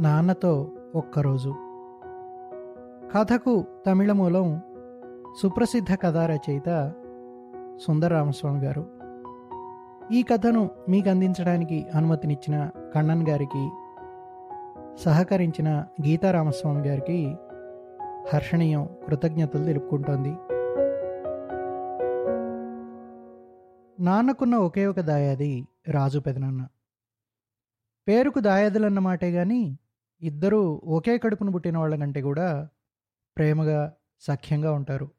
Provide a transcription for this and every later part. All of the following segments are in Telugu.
నాన్నతో ఒక్కరోజు. కథకు తమిళ మూలం సుప్రసిద్ధ కథా రచయిత సుందర రామస్వామి గారు ఈ కథను మీకు అందించడానికి అనుమతినిచ్చిన కన్నన్ గారికి సహకరించిన గీతారామస్వామి గారికి హర్షణీయం కృతజ్ఞతలు తెలుపుకుంటోంది. నాన్నకున్న ఒకే ఒక దాయాది రాజు పెదనాన్న. పేరుకు దాయాదులన్నమాటే గాని ఇద్దరూ ఒకే కడుపును పుట్టిన వాళ్ళకంటే కూడా ప్రేమగా సఖ్యంగా ఉంటారు.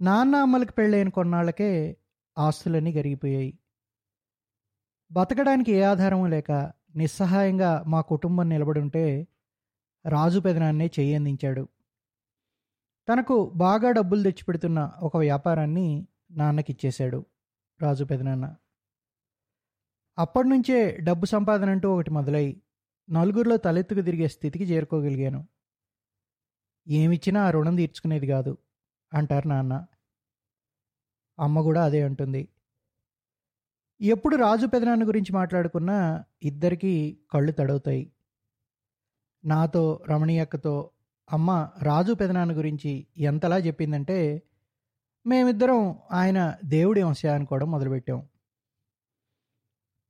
నాన్న అమ్మలకి పెళ్ళైన కొన్నాళ్ళకే ఆస్తులన్నీ గరిగిపోయాయి బతకడానికి ఏ ఆధారము లేక నిస్సహాయంగా మా కుటుంబం నిలబడి ఉంటే రాజు పెదనాన్నే చేయి అందించాడు. తనకు బాగా డబ్బులు తెచ్చిపెడుతున్న ఒక వ్యాపారాన్ని నాన్నకిచ్చేశాడు రాజు పెదనాన్న. అప్పటి నుంచే డబ్బు సంపాదన అంటూ ఒకటి మొదలై నలుగురిలో తలెత్తుకు తిరిగే స్థితికి చేరుకోగలిగాను. ఏమిచ్చినా ఆ రుణం తీర్చుకునేది కాదు అంటారు నాన్న. అమ్మ కూడా అదే అంటుంది. ఎప్పుడు రాజు పెదనాన్న గురించి మాట్లాడుకున్నా ఇద్దరికీ కళ్ళు తడవుతాయి. నాతో రమణీయక్కతో అమ్మ రాజు పెదనాన్న గురించి ఎంతలా చెప్పిందంటే మేమిద్దరం ఆయన దేవుడి అంశ అనుకోవడం మొదలుపెట్టాం.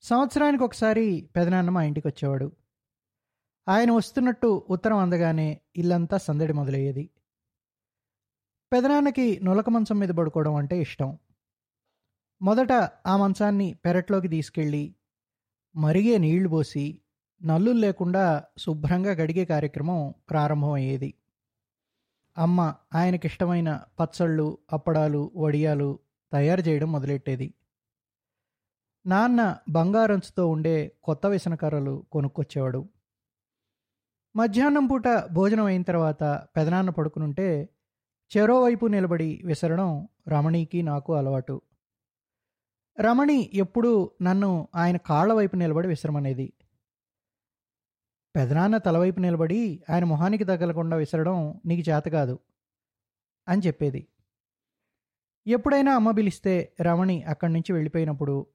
సంవత్సరానికి ఒకసారి పెదనాన్న మా ఇంటికి వచ్చేవాడు ఆయన వస్తున్నట్టు ఉత్తరం అందగానే ఇల్లంతా సందడి మొదలయ్యేది. పెదనాన్నకి నులక మంచం మీద పడుకోవడం అంటే ఇష్టం. మొదట ఆ మంచాన్ని పెరట్లోకి తీసుకెళ్ళి మరిగే నీళ్ళు పోసి నల్లులు లేకుండా శుభ్రంగా గడిగే కార్యక్రమం ప్రారంభమయ్యేది. అమ్మ ఆయనకిష్టమైన పచ్చళ్ళు అప్పడాలు వడియాలు తయారు చేయడం మొదలెట్టేది. నాన్న బంగారంచుతో ఉండే కొత్త విసనకర్రలు కొనుక్కొచ్చేవాడు. మధ్యాహ్నం పూట భోజనం అయిన తర్వాత పెదనాన్న పడుకునుంటే చెరోవైపు నిలబడి విసరడం రమణికి నాకు అలవాటు. రమణి ఎప్పుడూ నన్ను ఆయన కాళ్ళ వైపు నిలబడి విసరమనేది. పెదనాన్న తలవైపు నిలబడి ఆయన మొహానికి తగలకుండా విసరడం నీకు చేత కాదు అని చెప్పేది. ఎప్పుడైనా అమ్మ పిలిస్తే రమణి అక్కడి నుంచి వెళ్ళిపోయినప్పుడు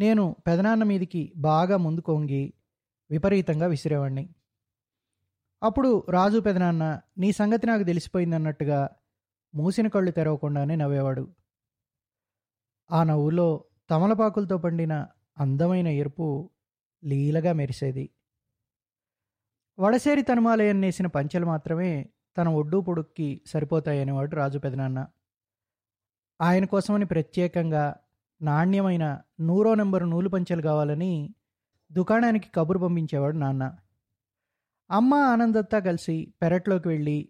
నేను పెదనాన్న మీదికి బాగా ముందు కొంగి విపరీతంగా విసిరేవాణ్ణి. అప్పుడు రాజు పెదనాన్న నీ సంగతి నాకు తెలిసిపోయిందన్నట్టుగా మూసిన కళ్ళు తెరవకుండానే నవ్వేవాడు. ఆ నవ్వులో తమలపాకులతో పండిన అందమైన ఎరుపు లీలగా మెరిసేది. వడసేరి తనుమాలయం నేసిన పంచెలు మాత్రమే తన ఒడ్డు పొడుక్కి సరిపోతాయనేవాడు రాజు పెదనాన్న. ఆయన కోసమని ప్రత్యేకంగా నాణ్యమైన నూరో నెంబరు నూలు పంచెలు కావాలని దుకాణానికి కబురు పంపించేవాడు నాన్న. అమ్మ ఆనందత్తా కలిసి పెరట్లోకి వెళ్ళి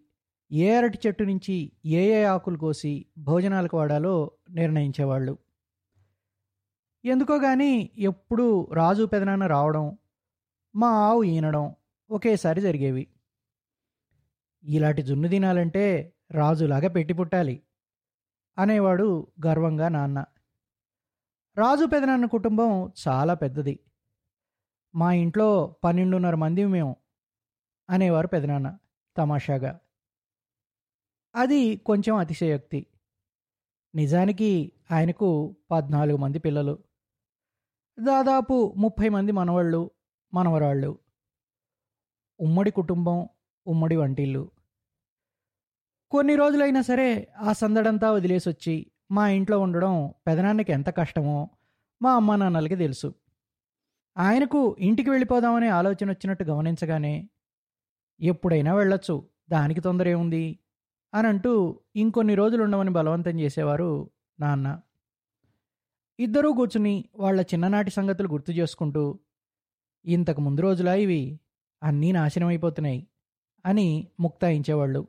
ఏ అరటి చెట్టు నుంచి ఏ ఏ ఆకులు కోసి భోజనాలకు వాడాలో నిర్ణయించేవాళ్ళు. ఎందుకో కానీ ఎప్పుడూ రాజు పెదనాన్న రావడం మా ఆవు ఈనడం ఒకేసారి జరిగేవి. ఇలాంటి జున్ను తినాలంటే రాజులాగా పెట్టి పుట్టాలి అనేవాడు గర్వంగా నాన్న. రాజు పెదనాన్న కుటుంబం చాలా పెద్దది. మా ఇంట్లో పన్నెండున్నర మంది మేము అనేవారు పెదనాన్న తమాషాగా. అది కొంచెం అతిశయోక్తి. నిజానికి ఆయనకు పద్నాలుగు మంది పిల్లలు. దాదాపు ముప్పై మంది మనవాళ్ళు మనవరాళ్ళు. ఉమ్మడి కుటుంబం ఉమ్మడి వంటిల్లు. కొన్ని రోజులైనా సరే ఆ సందడంతా వదిలేసి వచ్చి మా ఇంట్లో ఉండడం పెదనాన్నకి ఎంత కష్టమో మా అమ్మా నాన్నలకి తెలుసు. ఆయనకు ఇంటికి వెళ్ళిపోదామనే ఆలోచన వచ్చినట్టు గమనించగానే ఎప్పుడైనా వెళ్ళొచ్చు. దానికి తొందర ఏముంది అని అంటూ ఇంకొన్ని రోజులు ఉండమని బలవంతం చేసేవారు నాన్న. ఇద్దరూ కూర్చుని వాళ్ళ చిన్ననాటి సంగతులు గుర్తు చేసుకుంటూ ఇంతకు ముందు రోజులా ఇవి అన్నీ నాశనం అయిపోతున్నాయి అని ముక్తాయించేవాళ్ళు.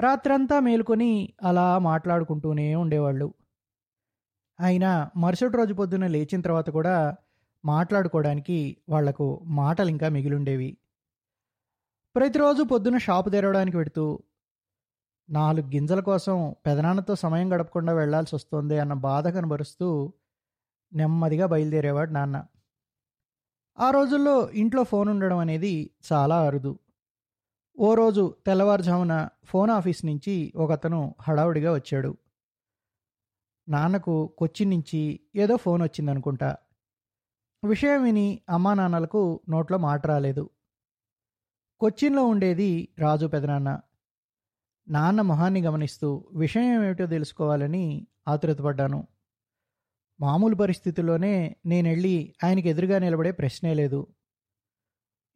రాత్రంతా మేలుకొని అలా మాట్లాడుకుంటూనే ఉండేవాళ్ళు. అయినా మరుసటి రోజు పొద్దున్న లేచిన తర్వాత కూడా మాట్లాడుకోవడానికి వాళ్ళకు మాటలు ఇంకా మిగిలుండేవి. ప్రతిరోజు పొద్దున షాపు తెరవడానికి పెడుతూ నాలుగు గింజల కోసం పెదనాన్నతో సమయం గడపకుండా వెళ్ళాల్సి వస్తుంది అన్న బాధ కనబరుస్తూ నెమ్మదిగా బయలుదేరేవాడు నాన్న. ఆ రోజుల్లో ఇంట్లో ఫోన్ ఉండడం అనేది చాలా అరుదు. ఓ రోజు తెల్లవారుజామున ఫోన్ ఆఫీస్ నుంచి ఒకతను హడావుడిగా వచ్చాడు. నాన్నకు కొచ్చిన్ నుంచి ఏదో ఫోన్ వచ్చిందనుకుంటా. విషయం విని అమ్మా నాన్నలకు నోట్లో మాట రాలేదు. కొచ్చిన్లో ఉండేది రాజు పెదనాన్న. నాన్న మొహాన్ని గమనిస్తూ విషయం ఏమిటో తెలుసుకోవాలని ఆతురతపడ్డాను. మామూలు పరిస్థితుల్లోనే నేనెళ్ళి ఆయనకి ఎదురుగా నిలబడే ప్రశ్నే లేదు.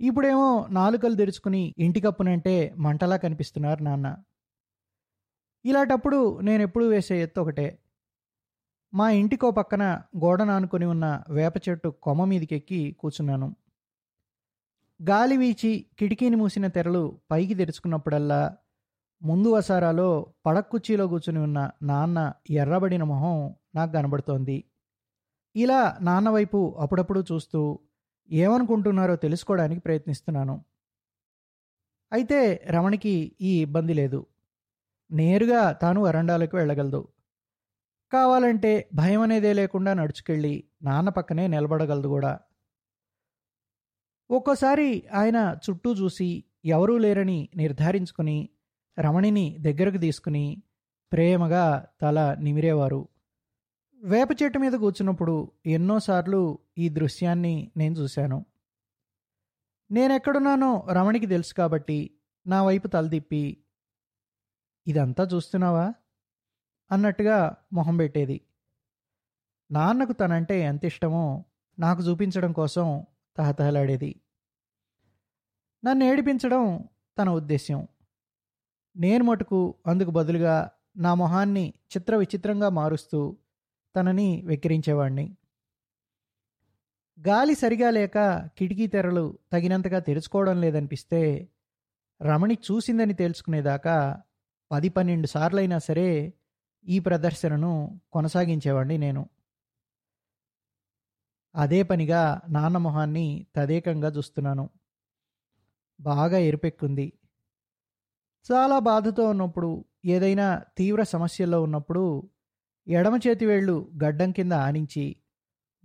ఇప్పుడేమో నాలుకలు తెరుచుకుని ఇంటికప్పునంటే మంటలా కనిపిస్తున్నారు నాన్న. ఇలాంటప్పుడు ఎప్పుడూ వేసే ఎత్తు ఒకటే. మా ఇంటికో పక్కన గోడను నానుకొని ఉన్న వేప చెట్టు కొమ్మ మీదకెక్కి కూర్చున్నాను. గాలి వీచి కిటికీని మూసిన తెరలు పైకి తెరుచుకున్నప్పుడల్లా ముందు వసారాలో పడక్కుర్చీలో కూర్చుని ఉన్న నాన్న ఎర్రబడిన మొహం నాకు కనబడుతోంది. ఇలా నాన్న వైపు అప్పుడప్పుడు చూస్తూ ఏమనుకుంటున్నారో తెలుసుకోవడానికి ప్రయత్నిస్తున్నాను. అయితే రమణికి ఈ ఇబ్బంది లేదు. నేరుగా తాను వరండాలకు వెళ్ళగలదు. కావాలంటే భయం అనేదే లేకుండా నడుచుకెళ్ళి నాన్న పక్కనే నిలబడగలదు కూడా. ఒక్కోసారి ఆయన చుట్టూ చూసి ఎవరూ లేరని నిర్ధారించుకుని రమణిని దగ్గరకు తీసుకుని ప్రేమగా తల నిమిరేవారు. వేప చెట్టు మీద కూర్చున్నప్పుడు ఎన్నోసార్లు ఈ దృశ్యాన్ని నేను చూశాను. నేనెక్కడున్నానో రమణికి తెలుసు కాబట్టి నా వైపు తలదిప్పి ఇదంతా చూస్తున్నావా? అన్నట్టుగా మొహం పెట్టేది. నాన్నకు తనంటే ఎంత ఇష్టమో నాకు చూపించడం కోసం తహతహలాడేది. నన్ను ఏడిపించడం తన ఉద్దేశ్యం. నేను మటుకు అందుకు బదులుగా నా మొహాన్ని చిత్ర విచిత్రంగా మారుస్తూ తనని వెక్కిరించేవాణ్ణి. గాలి సరిగా లేక కిటికీ తెరలు తగినంతగా తెరుచుకోవడం లేదనిపిస్తే రమణి చూసిందని తేల్చుకునేదాకా పది పన్నెండు సార్లైనా సరే ఈ ప్రదర్శనను కొనసాగించేవాడిని నేను. అదే పనిగా నాన్న మొహాన్ని తదేకంగా చూస్తున్నాను. బాగా ఎరుపెక్కుంది చాలా బాధతో ఉన్నప్పుడు ఏదైనా తీవ్ర సమస్యల్లో ఉన్నప్పుడు ఎడమ చేతి వేళ్ళు గడ్డం కింద ఆనించి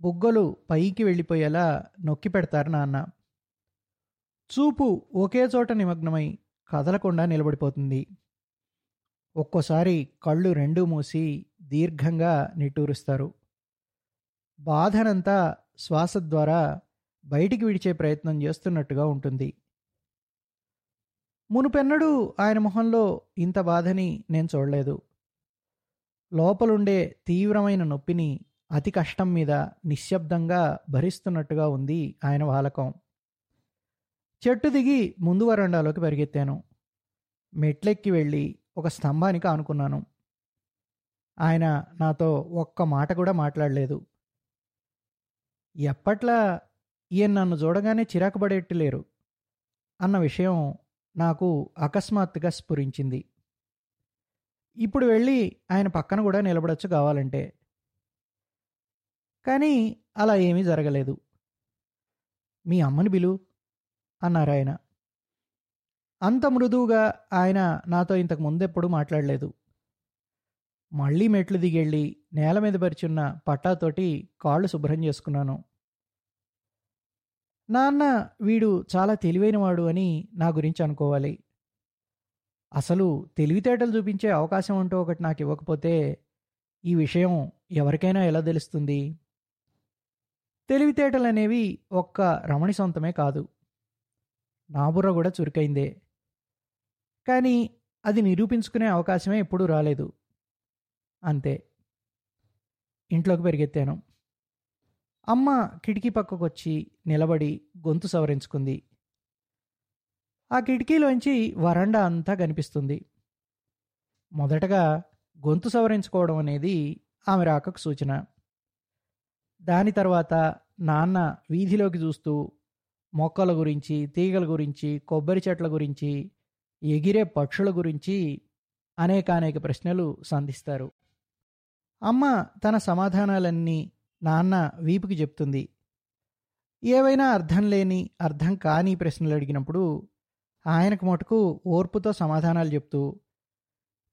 బుగ్గలు పైకి వెళ్ళిపోయేలా నొక్కి పెడతారు నాన్న. చూపు ఒకే చోట నిమగ్నమై కదలకుండా నిలబడిపోతుంది. ఒక్కోసారి కళ్ళు రెండూ మూసి దీర్ఘంగా నిట్టూరుస్తారు. బాధనంతా శ్వాస ద్వారా బయటికి విడిచే ప్రయత్నం చేస్తున్నట్టుగా ఉంటుంది. మునుపెన్నడూ ఆయన మొహంలో ఇంత బాధని నేను చూడలేదు. లోపలుండే తీవ్రమైన నొప్పిని అతి కష్టం మీద నిశ్శబ్దంగా భరిస్తున్నట్టుగా ఉంది ఆయన వాలకం. చెట్టు దిగి ముందు వరండాలోకి పరిగెత్తాను. మెట్లెక్కి వెళ్ళి ఒక స్తంభానికి ఆనుకున్నాను. ఆయన నాతో ఒక్క మాట కూడా మాట్లాడలేదు. ఎప్పట్లా ఈయన నన్ను చూడగానే చిరాకు పడేట్టులేరు అన్న విషయం నాకు అకస్మాత్తుగా స్ఫురించింది. ఇప్పుడు వెళ్ళి ఆయన పక్కన కూడా నిలబడచ్చు కావాలంటే. కానీ అలా ఏమీ జరగలేదు. మీ అమ్మని బిలు అన్నారు ఆయన. అంత మృదువుగా ఆయన నాతో ఇంతకు ముందెప్పుడు మాట్లాడలేదు. మళ్ళీ మెట్లు దిగెళ్ళి నేల మీద పరిచున్న పట్టాతోటి కాళ్ళు శుభ్రం చేసుకున్నాను. నాన్న వీడు చాలా తెలివైనవాడు అని నా గురించి అనుకోవాలి. అసలు తెలివితేటలు చూపించే అవకాశం అంటూ ఒకటి నాకు ఇవ్వకపోతే ఈ విషయం ఎవరికైనా ఎలా తెలుస్తుంది? తెలివితేటలు అనేవి ఒక్క రమణి సొంతమే కాదు. నా బుర్ర కూడా చురుకైందే. కానీ అది నిరూపించుకునే అవకాశమే ఎప్పుడూ రాలేదు. అంతే. ఇంట్లోకి పెరిగెత్తాను. అమ్మ కిటికీ పక్కకు వచ్చి నిలబడి గొంతు సవరించుకుంది. ఆ కిటికీలోంచి వరండా అంతా కనిపిస్తుంది. మొదటగా గొంతు సవరించుకోవడం అనేది ఆమె రాకకు సూచన. దాని తర్వాత నాన్న వీధిలోకి చూస్తూ మొక్కల గురించి తీగల గురించి కొబ్బరి చెట్ల గురించి ఎగిరే పక్షుల గురించి అనేకానేక ప్రశ్నలు సంధిస్తారు. అమ్మ తన సమాధానాలన్నీ నాన్న వీపుకి చెప్తుంది. ఏవైనా అర్థం లేని అర్థం కాని ప్రశ్నలు అడిగినప్పుడు ఆయనకు మటుకు ఓర్పుతో సమాధానాలు చెప్తూ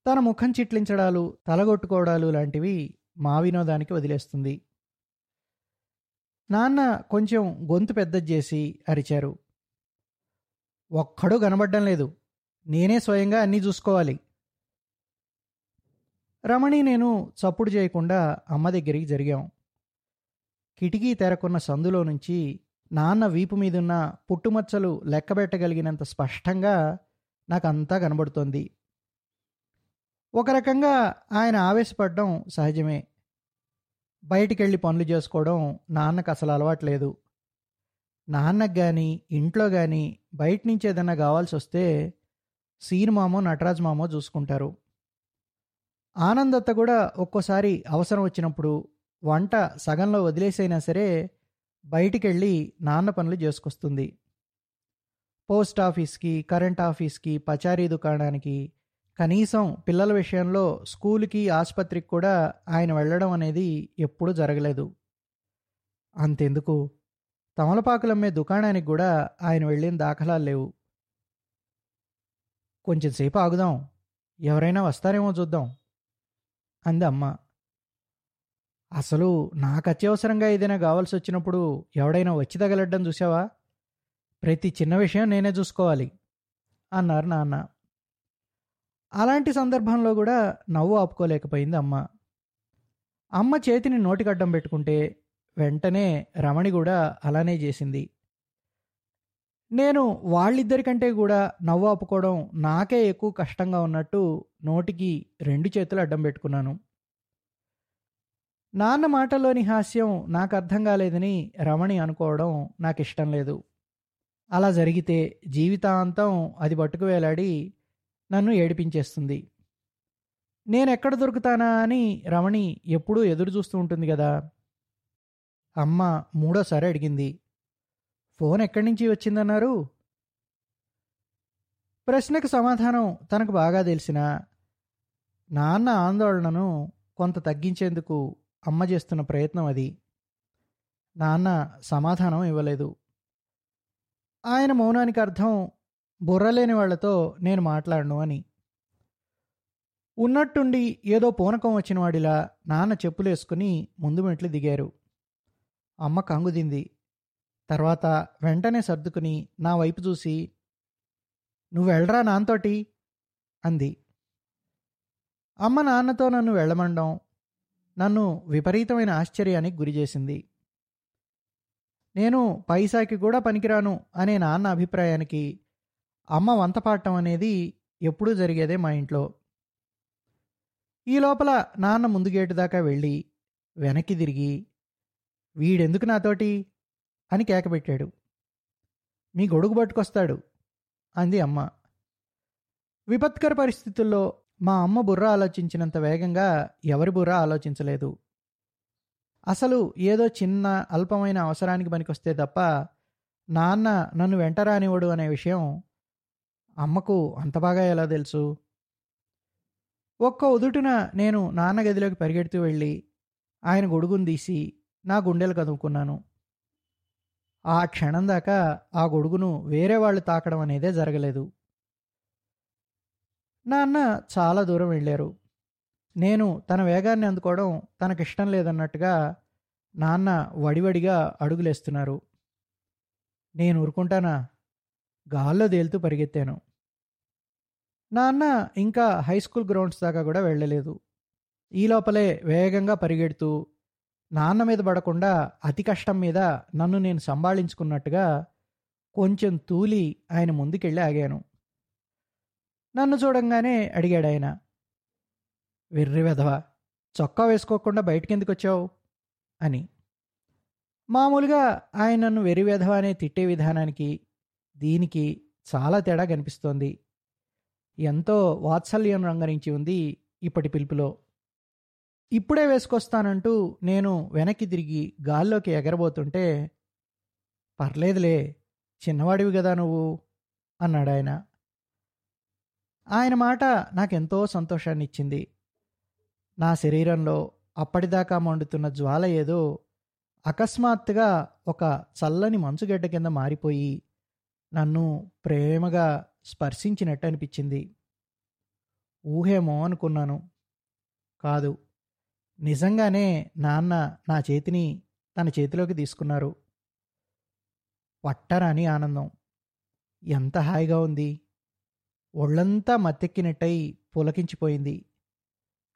తన ముఖం చిట్లించడాలు తలగొట్టుకోవడాలు లాంటివి మా వినోదానికి వదిలేస్తుంది. నాన్న కొంచెం గొంతు పెద్దది చేసి అరిచారు. ఒక్కడూ కనబడ్డం లేదు. నేనే స్వయంగా అన్నీ చూసుకోవాలి. రమణి నేను చప్పుడు చేయకుండా అమ్మ దగ్గరికి జరిగాం. కిటికీ తెరకున్న సందులో నుంచి నాన్న వీపు మీదున్న పుట్టుమచ్చలు లెక్కబెట్టగలిగినంత స్పష్టంగా నాకంతా కనబడుతోంది. ఒక రకంగా ఆయన ఆవేశపడడం సహజమే. బయటికెళ్ళి పనులు చేసుకోవడం నాన్నకు అసలు అలవాట్లేదు. నాన్నకు కానీ ఇంట్లో కానీ బయట నుంచి ఏదైనా కావాల్సి వస్తే సీన్ మామో నటరాజ్ మామో చూసుకుంటారు. ఆనందత్త కూడా ఒక్కోసారి అవసరం వచ్చినప్పుడు వంట సగంలో వదిలేసైనా సరే బయటికెళ్ళి నాన్న పనులు చేసుకొస్తుంది. పోస్ట్ ఆఫీస్కి కరెంట్ ఆఫీస్కి పచారీ దుకాణానికి కనీసం పిల్లల విషయంలో స్కూల్కి ఆసుపత్రికి కూడా ఆయన వెళ్ళడం అనేది ఎప్పుడూ జరగలేదు. అంతెందుకు? తమలపాకులమ్మే దుకాణానికి కూడా ఆయన వెళ్ళిన దాఖలాలు లేవు. కొంచెం సేపు ఆగుదాం. ఎవరైనా వస్తారేమో చూద్దాం. అంది అమ్మ. అసలు నాకు అత్యవసరంగా ఏదైనా కావాల్సి వచ్చినప్పుడు ఎవడైనా వచ్చి తగలడ్డం చూసావా ప్రతి చిన్న విషయం నేనే చూసుకోవాలి అన్నారు నాన్న. అలాంటి సందర్భంలో కూడా నవ్వు ఆపుకోలేకపోయింది అమ్మ. అమ్మ చేతిని నోటికడ్డం పెట్టుకుంటే వెంటనే రమణి కూడా అలానే చేసింది. నేను వాళ్ళిద్దరికంటే కూడా నవ్వు ఆపుకోవడం నాకే ఎక్కువ కష్టంగా ఉన్నట్టు నోటికి రెండు చేతులు అడ్డం పెట్టుకున్నాను. నాన్న మాటలోని హాస్యం నాకు అర్థం కాలేదని రమణి అనుకోవడం నాకు ఇష్టం లేదు. అలా జరిగితే జీవితాంతం అది పట్టుకు వేలాడి నన్ను ఏడిపించేస్తుంది. నేను ఎక్కడ దొరుకుతానా అని రమణి ఎప్పుడూ ఎదురు చూస్తూ ఉంటుంది కదా. అమ్మ మూడోసారి అడిగింది ఫోన్ ఎక్కడి నుంచి వచ్చిందన్నారు? ప్రశ్నకు సమాధానం తనకు బాగా తెలిసిన నాన్న ఆందోళనను కొంత తగ్గించేందుకు అమ్మ చేస్తున్న ప్రయత్నం అది. నాన్న సమాధానం ఇవ్వలేదు. ఆయన మౌనానికి అర్థం బుర్రలేని వాళ్ళతో నేను మాట్లాడను అని. ఉన్నట్టుండి ఏదో పూనకం వచ్చిన వాడిలా నాన్న చెప్పులేసుకుని ముందు మెట్లు దిగారు. అమ్మ కంగుదింది. తర్వాత వెంటనే సర్దుకుని నా వైపు చూసి నువ్వు వెళ్ళరా నాన్నతోటి? అంది. అమ్మ నాన్నతో నన్ను వెళ్ళమండం నన్ను విపరీతమైన ఆశ్చర్యానికి గురిచేసింది నేను పైసాకి కూడా పనికిరాను అనే నాన్న అభిప్రాయానికి అమ్మ వంత పాడటం అనేది ఎప్పుడూ జరిగేదే మా ఇంట్లో. ఈ లోపల నాన్న ముందు గేటు దాకా వెళ్ళి వెనక్కి తిరిగి వీడెందుకు నాతోటి? అని కేకబెట్టాడు మీ గొడుగు పట్టుకొస్తాడు అంది అమ్మ. విపత్కర పరిస్థితుల్లో మా అమ్మ బుర్ర ఆలోచించినంత వేగంగా ఎవరి బుర్ర ఆలోచించలేదు. అసలు ఏదో చిన్న అల్పమైన అవసరానికి పనికొస్తే తప్ప నాన్న నన్ను వెంటరానివ్వడు అనే విషయం అమ్మకు అంత బాగా ఎలా తెలుసు? ఒక్క ఉదుటున నేను నాన్న గదిలోకి పరిగెడుతూ వెళ్ళి ఆయన గొడుగును తీసి నా గుండెలు కదువుకున్నాను ఆ క్షణం దాకా ఆ గొడుగును వేరే వాళ్ళు తాకడం అనేదే జరగలేదు. నాన్న చాలా దూరం వెళ్ళారు. నేను తన వేగాన్ని అందుకోవడం తనకిష్టం లేదన్నట్టుగా నాన్న వడివడిగా అడుగులేస్తున్నారు. నేను ఊరుకుంటానా? గాల్లో తేలుతూ పరిగెత్తాను. నాన్న ఇంకా హై స్కూల్ గ్రౌండ్స్ దాకా కూడా వెళ్ళలేదు. ఈ లోపలే వేగంగా పరిగెడుతూ నాన్న మీద పడకుండా అతి కష్టం మీద నన్ను నేను సంభాళించుకున్నట్టుగా కొంచెం తూలి ఆయన ముందుకెళ్ళి ఆగాను. నన్ను చూడంగానే అడిగాడు ఆయన వెర్రి వెధవ చొక్కా వేసుకోకుండా బయటకెందుకు వచ్చావు? అని. మామూలుగా ఆయన నన్ను వెర్రి వెధవా అనే తిట్టే విధానానికి దీనికి చాలా తేడా కనిపిస్తోంది. ఎంతో వాత్సల్యం రంగరించి ఉంది ఇప్పటి పిలుపులో. ఇప్పుడే వేసుకొస్తానంటూ నేను వెనక్కి తిరిగి గాల్లోకి ఎగరబోతుంటే పర్లేదులే చిన్నవాడివి కదా నువ్వు అన్నాడు ఆయన. ఆయన మాట నాకెంతో సంతోషాన్ని ఇచ్చింది నా శరీరంలో అప్పటిదాకా మండుతున్న జ్వాల ఏదో అకస్మాత్తుగా ఒక చల్లని మంచుగడ్డ కింద మారిపోయి నన్ను ప్రేమగా స్పర్శించినట్టు అనిపించింది ఊహేమో అనుకున్నాను. కాదు నిజంగానే నాన్న నా చేతిని తన చేతిలోకి తీసుకున్నారు. పట్టరాని ఆనందం. ఎంత హాయిగా ఉంది. ఒళ్ళంతా మత్తెక్కినట్టయి పులకించిపోయింది.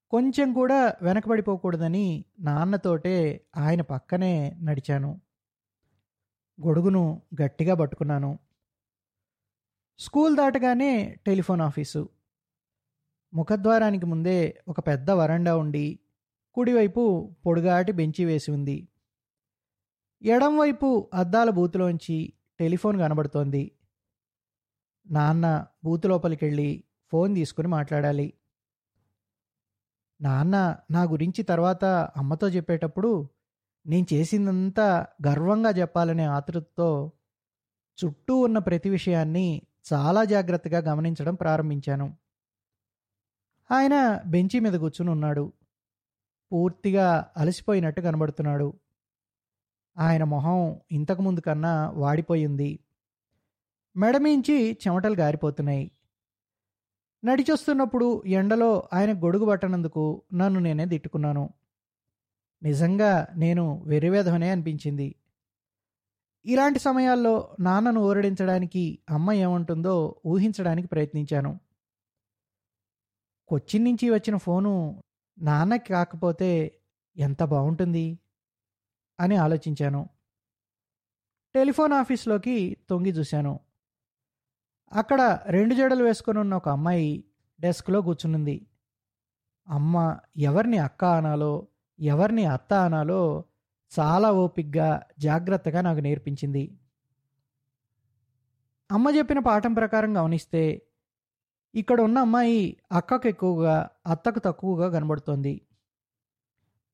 కొంచెం కూడా వెనకబడిపోకూడదని నాన్నతోటే ఆయన పక్కనే నడిచాను. గొడుగును గట్టిగా పట్టుకున్నాను. స్కూల్ దాటగానే టెలిఫోన్ ఆఫీసు. ముఖద్వారానికి ముందే ఒక పెద్ద వరండా ఉండి కుడివైపు పొడుగాటి బెంచి వేసి ఉంది. ఎడంవైపు అద్దాల బూతులోంచి టెలిఫోన్ కనబడుతోంది. నాన్న బూత్ లోపలికెళ్ళి ఫోన్ తీసుకుని మాట్లాడాలి. నాన్న నా గురించి తర్వాత అమ్మతో చెప్పేటప్పుడు నేను చేసిందంతా గర్వంగా చెప్పాలనే ఆతృతతో చుట్టూ ఉన్న ప్రతి విషయాన్ని చాలా జాగ్రత్తగా గమనించడం ప్రారంభించాను. ఆయన బెంచి మీద కూర్చుని ఉన్నాడు. పూర్తిగా అలసిపోయినట్టు కనబడుతున్నాడు. ఆయన మొహం ఇంతకుముందు కన్నా వాడిపోయింది మెడమించి చెమటలు గారిపోతున్నాయి. నడిచొస్తున్నప్పుడు ఎండలో ఆయన గొడుగు పట్టనందుకు నన్ను నేనే తిట్టుకున్నాను. నిజంగా నేను వెర్రివేధమనే అనిపించింది. ఇలాంటి సమయాల్లో నాన్నను ఊరడించడానికి అమ్మ ఏమంటుందో ఊహించడానికి ప్రయత్నించాను. కొచ్చిన్ నుంచి వచ్చిన ఫోను నాన్నకి కాకపోతే ఎంత బాగుంటుంది అని ఆలోచించాను. టెలిఫోన్ ఆఫీస్లోకి తొంగి చూశాను. అక్కడ రెండు జడలు వేసుకొని ఉన్న ఒక అమ్మాయి డెస్క్లో కూర్చునుంది. అమ్మ ఎవరిని అక్క అనాలో ఎవరిని అత్త అనాలో చాలా ఓపిగ్గా జాగ్రత్తగా నాకు నేర్పించింది. అమ్మ చెప్పిన పాఠం ప్రకారం గమనిస్తే ఇక్కడ ఉన్న అమ్మాయి అక్కకు ఎక్కువగా అత్తకు తక్కువగా కనబడుతోంది.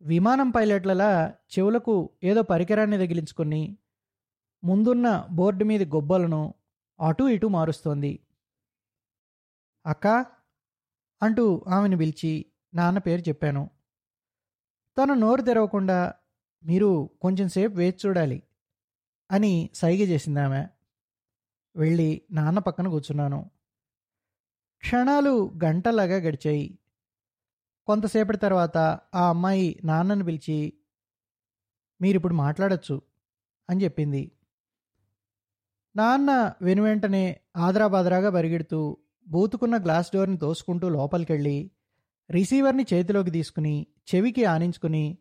విమానం పైలట్లలా చెవులకు ఏదో పరికరాన్ని తగిలించుకొని ముందున్న బోర్డు మీద గొబ్బలను అటు ఇటు మారుస్తోంది. అక్క అంటూ ఆమెను పిలిచి నాన్న పేరు చెప్పాను. తను నోరు తెరవకుండా మీరు కొంచెంసేపు వేచి చూడాలి అని సైగ చేసింది ఆమె. వెళ్ళి నాన్న పక్కన కూర్చున్నాను. క్షణాలు గంటలాగా గడిచాయి. కొంతసేపటి తర్వాత ఆ అమ్మాయి నాన్నను పిలిచి మీరిప్పుడు మాట్లాడచ్చు అని చెప్పింది. నాన్న వెనువెంటనే ఆదరాబాదరాగా పరిగెడుతూ బూతుకున్న గ్లాస్ డోర్ని తోసుకుంటూ లోపలికెళ్ళి రిసీవర్ని చేతిలోకి తీసుకుని చెవికి ఆనించుకుని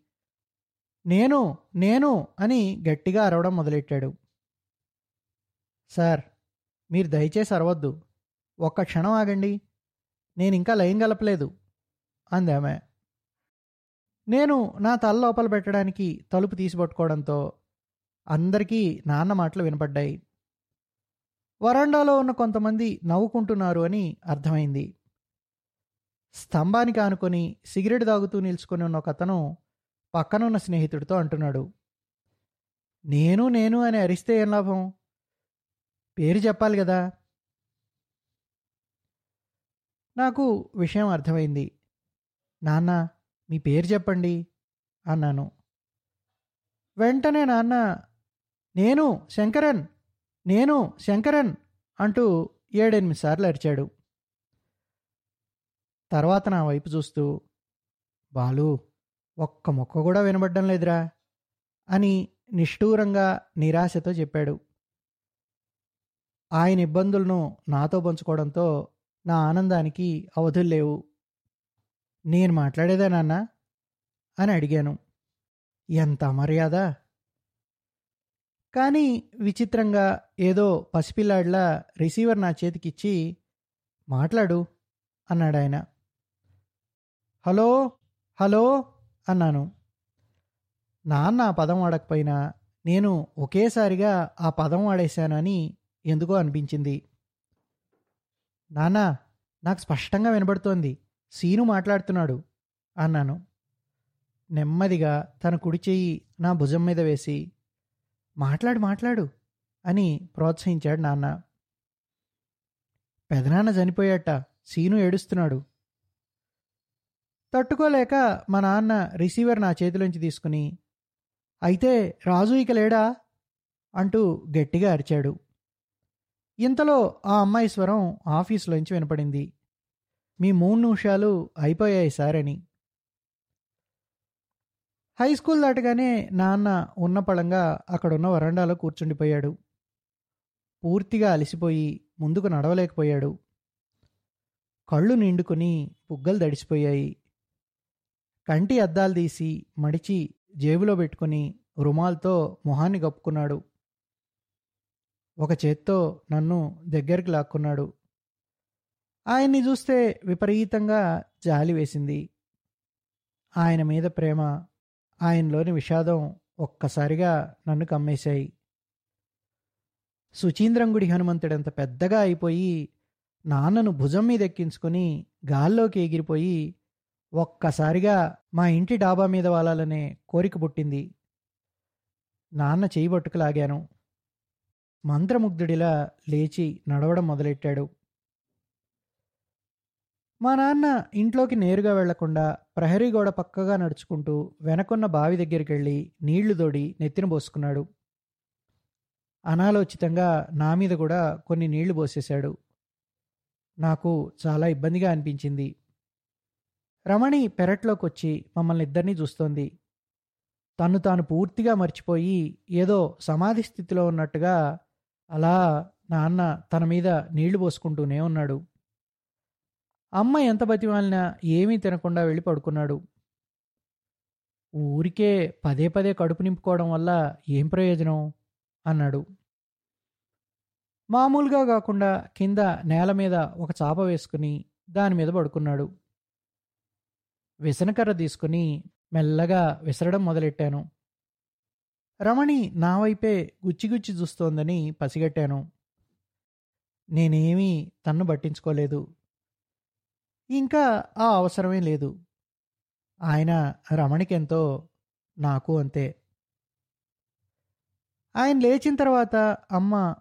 నేను నేను అని గట్టిగా అరవడం మొదలెట్టాడు. సార్ మీరు దయచేసి అరవద్దు. ఒక్క క్షణం ఆగండి. నేను ఇంకా లయం కలపలేదు అందామె నేను నా తల లోపల పెట్టడానికి తలుపు తీసి పట్టుకోవడంతో అందరికీ నాన్న మాటలు వినపడ్డాయి. వరండాలో ఉన్న కొంతమంది నవ్వుకుంటున్నారు అని అర్థమైంది. స్తంభానికి ఆనుకొని సిగరెట్ తాగుతూ నిల్చుకొని ఉన్న ఒక అతను పక్కనున్న స్నేహితుడితో అంటున్నాడు. నేను నేను అని అరిస్తే ఏం లాభం? పేరు చెప్పాలి కదా. నాకు విషయం అర్థమైంది. నాన్న మీ పేరు చెప్పండి అన్నాను. వెంటనే నాన్న నేను శంకరన్ నేను శంకరన్ అంటూ ఏడెనిమిది సార్లు అరిచాడు. తర్వాత నా వైపు చూస్తూ బాలు ఒక్క మొక్క కూడా వినబడ్డం లేదురా అని నిష్ఠూరంగా నిరాశతో చెప్పాడు. ఆయన ఇబ్బందులను నాతో పంచుకోవడంతో నా ఆనందానికి అవధులు లేవు. నేను మాట్లాడేదా నాన్న? అని అడిగాను. ఎంత అమర్యాద కానీ విచిత్రంగా ఏదో పసిపిల్లాడిలా రిసీవర్ నా చేతికిచ్చి మాట్లాడు అన్నాడు ఆయన. హలో? హలో? అన్నాను. నాన్న ఆ పదం వాడకపోయినా నేను ఒకేసారిగా ఆ పదం వాడేశాను అని ఎందుకో అనిపించింది. నానా నాకు స్పష్టంగా వినబడుతోంది. సీను మాట్లాడుతున్నాడు. అన్నాను. నెమ్మదిగా తన కుడి చెయ్యి నా భుజం మీద వేసి మాట్లాడు మాట్లాడు అని ప్రోత్సహించాడు నాన్న. పెదనాన్న చనిపోయాట. సీను ఏడుస్తున్నాడు. తట్టుకోలేక మా నాన్న రిసీవర్ నా చేతిలోంచి తీసుకుని అయితే రాజు ఇక లేడా? అంటూ గట్టిగా అరిచాడు. ఇంతలో ఆ అమ్మాయి స్వరం ఆఫీసులోంచి వినపడింది. మీ మూడు నిమిషాలు అయిపోయాయి సార్ అని. హై స్కూల్ దాటగానే నాన్న ఉన్న పళంగా అక్కడున్న వరండాలో కూర్చుండిపోయాడు. పూర్తిగా అలసిపోయి ముందుకు నడవలేకపోయాడు. కళ్ళు నిండుకుని బుగ్గలు దడిసిపోయాయి. కంటి అద్దాలు తీసి మడిచి జేబులో పెట్టుకుని రుమాల్తో మొహాన్ని కప్పుకున్నాడు ఒక చేత్తో నన్ను దగ్గరికి లాక్కున్నాడు. ఆయన్ని చూస్తే విపరీతంగా జాలి వేసింది. ఆయన మీద ప్రేమ ఆయనలోని విషాదం ఒక్కసారిగా నన్ను కమ్మేశాయి. సుచీంద్రంగుడి హనుమంతుడంత పెద్దగా అయిపోయి నాన్నను భుజం మీద ఎక్కించుకొని గాల్లోకి ఎగిరిపోయి ఒక్కసారిగా మా ఇంటి డాబా మీద వాలాలనే కోరిక పుట్టింది. నాన్న చేయి పట్టుకులాగాను మంత్రముగ్ధుడిలా లేచి నడవడం మొదలెట్టాడు. మా నాన్న ఇంట్లోకి నేరుగా వెళ్ళకుండా ప్రహరీ గోడ పక్కగా నడుచుకుంటూ వెనకున్న బావి దగ్గరికి వెళ్ళి నీళ్ళు దోడి నెత్తిన పోసుకున్నాడు. అనాలోచితంగా నా మీద కూడా కొన్ని నీళ్ళు పోసేశాడు. నాకు చాలా ఇబ్బందిగా అనిపించింది. రమణి పెరట్లోకి వచ్చి మమ్మల్ని ఇద్దరినీ చూస్తోంది. తను తాను పూర్తిగా మర్చిపోయి ఏదో సమాధి స్థితిలో ఉన్నట్టుగా అలా నాన్న తన మీద నీళ్ళు పోసుకుంటూనే ఉన్నాడు. అమ్మ ఎంత బతిమాలినా ఏమీ తినకుండా వెళ్ళి పడుకున్నాడు. ఊరికే పదే పదే కడుపు నింపుకోవడం వల్ల ఏం ప్రయోజనం? అన్నాడు. మామూలుగా కాకుండా కింద నేల మీద ఒక చాప వేసుకుని దాని మీద పడుకున్నాడు. విసనకర్ర తీసుకుని మెల్లగా విసరడం మొదలెట్టాను. రమణి నా వైపే గుచ్చిగుచ్చి చూస్తోందని పసిగట్టాను. నేనేమీ తన్ను పట్టించుకోలేదు. ఇంకా ఆ అవసరమే లేదు. ఆయన రమణికెంతో నాకు అంతే. ఆయన లేచిన తర్వాత అమ్మ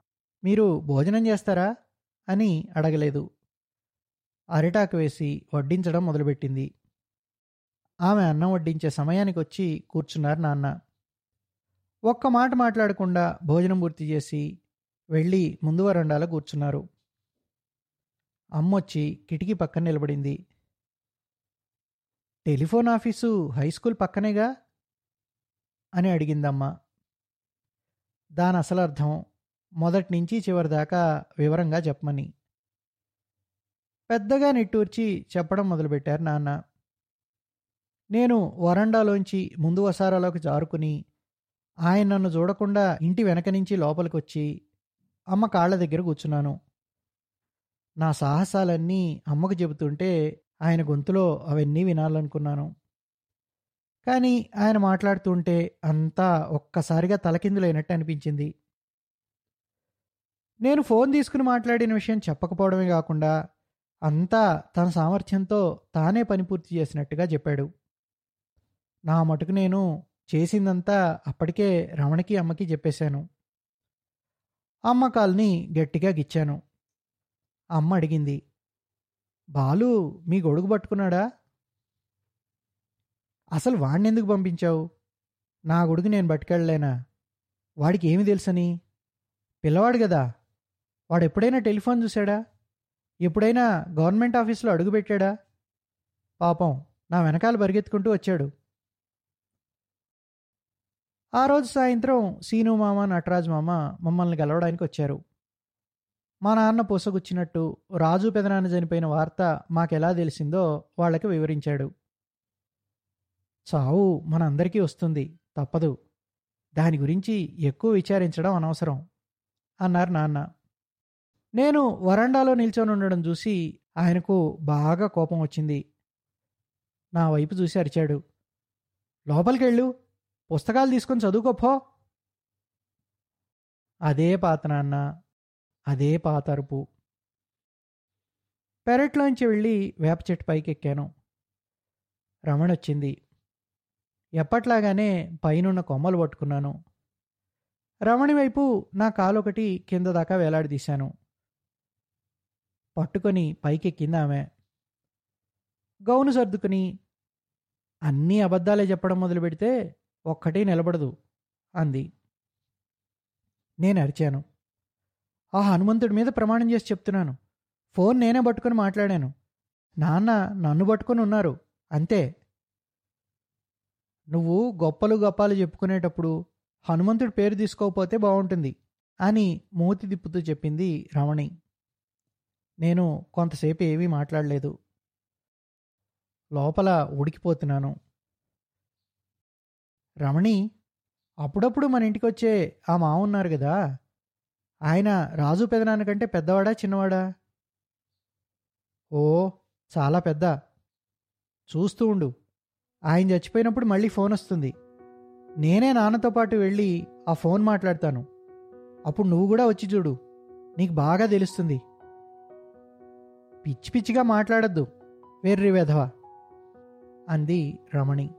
మీరు భోజనం చేస్తారా? అని అడగలేదు. అరిటాకు వేసి వడ్డించడం మొదలుపెట్టింది. ఆమె అన్నం వడ్డించే సమయానికి వచ్చి కూర్చున్నారు నాన్న. ఒక్క మాట మాట్లాడకుండా భోజనం పూర్తి చేసి వెళ్ళి ముందు వరండాలో కూర్చున్నారు. అమ్మొచ్చి కిటికీ పక్కన నిలబడింది. టెలిఫోన్ ఆఫీసు హై స్కూల్ పక్కనేగా? అని అడిగిందమ్మ. దాని అసలు అర్థం మొదటి నుంచి చివరి దాకా వివరంగా చెప్పమని. పెద్దగా నిట్టూర్చి చెప్పడం మొదలుపెట్టారు నాన్న. నేను వరండాలోంచి ముందు వసారాలోకి జారుకుని ఆయన నన్ను చూడకుండా ఇంటి వెనక నుంచి లోపలికి వచ్చి అమ్మ కాళ్ళ దగ్గర కూర్చున్నాను. నా సాహసాలన్నీ అమ్మకు చెబుతుంటే ఆయన గొంతులో అవన్నీ వినాలనుకున్నాను. కానీ ఆయన మాట్లాడుతుంటే అంతా ఒక్కసారిగా తలకిందులైనట్టు అనిపించింది. నేను ఫోన్ తీసుకుని మాట్లాడిన విషయం చెప్పకపోవడమే కాకుండా అంతా తన సామర్థ్యంతో తానే పని పూర్తి చేసినట్టుగా చెప్పాడు. నా మటుకు నేను చేసిందంతా అప్పటికే రమణకి అమ్మకి చెప్పేశాను. అమ్మ కాల్ని గట్టిగా గిచ్చాను. అమ్మ అడిగింది బాలు మీ గొడుగు పట్టుకున్నాడా? అసలు వాడిని ఎందుకు పంపించావు? నా గొడుగు నేను పట్టుకెళ్ళలేనా? వాడికి ఏమి తెలుసని? పిల్లవాడు కదా. వాడు ఎప్పుడైనా టెలిఫోన్ చూశాడా? ఎప్పుడైనా గవర్నమెంట్ ఆఫీస్లో అడుగుపెట్టాడా పాపం నా వెనకాల పరిగెత్తుకుంటూ వచ్చాడు. ఆ రోజు సాయంత్రం సీను మామ నటరాజ్ మామ మమ్మల్ని గెలవడానికి వచ్చారు. మా నాన్న పూసగుచ్చినట్టు రాజు పెదనాన్న చనిపోయిన వార్త మాకెలా తెలిసిందో వాళ్ళకి వివరించాడు. చావు మనందరికీ వస్తుంది తప్పదు. దాని గురించి ఎక్కువ విచారించడం అనవసరం అన్నారు నాన్న. నేను వరండాలో నిల్చొని ఉండడం చూసి ఆయనకు బాగా కోపం వచ్చింది. నా వైపు చూసి అరిచాడు. లోపలికెళ్ళు పుస్తకాలు తీసుకొని చదువుకోపో అదే పాత నాన్న అదే పాత అరుపు. పెరట్లోంచి వెళ్ళి వేప చెట్టు పైకి ఎక్కాను రమణ వచ్చింది. ఎప్పట్లాగానే పైనున్న కొమ్మలు పట్టుకున్నాను. రమణి వైపు నా కాలొకటి కింద దాకా వేలాడదీశాను పట్టుకొని పైకెక్కింది ఆమె. గౌను సర్దుకుని అన్నీ అబద్ధాలే చెప్పడం మొదలు పెడితే ఒక్కటి నిలబడదు అంది. నేను అరిచాను. ఆ హనుమంతుడి మీద ప్రమాణం చేసి చెప్తున్నాను. ఫోన్ నేనే పట్టుకొని మాట్లాడాను. నాన్న నన్ను పట్టుకొని ఉన్నారు. అంతే. నువ్వు గొప్పలు గొప్పలు చెప్పుకునేటప్పుడు హనుమంతుడి పేరు తీసుకోకపోతే బాగుంటుంది అని మూతి తిప్పుతూ చెప్పింది రమణి. నేను కొంతసేపు ఏమీ మాట్లాడలేదు. లోపల ఉడికిపోతున్నాను. రమణి అప్పుడప్పుడు మన ఇంటికి వచ్చే ఆ మావ ఉన్నారు కదా ఆయన రాజు పెదనాన్న కంటే పెద్దవాడా చిన్నవాడా? ఓ చాలా పెద్ద. చూస్తూ ఉండు. ఆయన చచ్చిపోయినప్పుడు మళ్ళీ ఫోన్ వస్తుంది. నేనే నాన్నతో పాటు వెళ్ళి ఆ ఫోన్ మాట్లాడతాను. అప్పుడు నువ్వు కూడా వచ్చి చూడు. నీకు బాగా తెలుస్తుంది. పిచ్చి పిచ్చిగా మాట్లాడద్దు వెర్రి వెధవ అంది రమణి.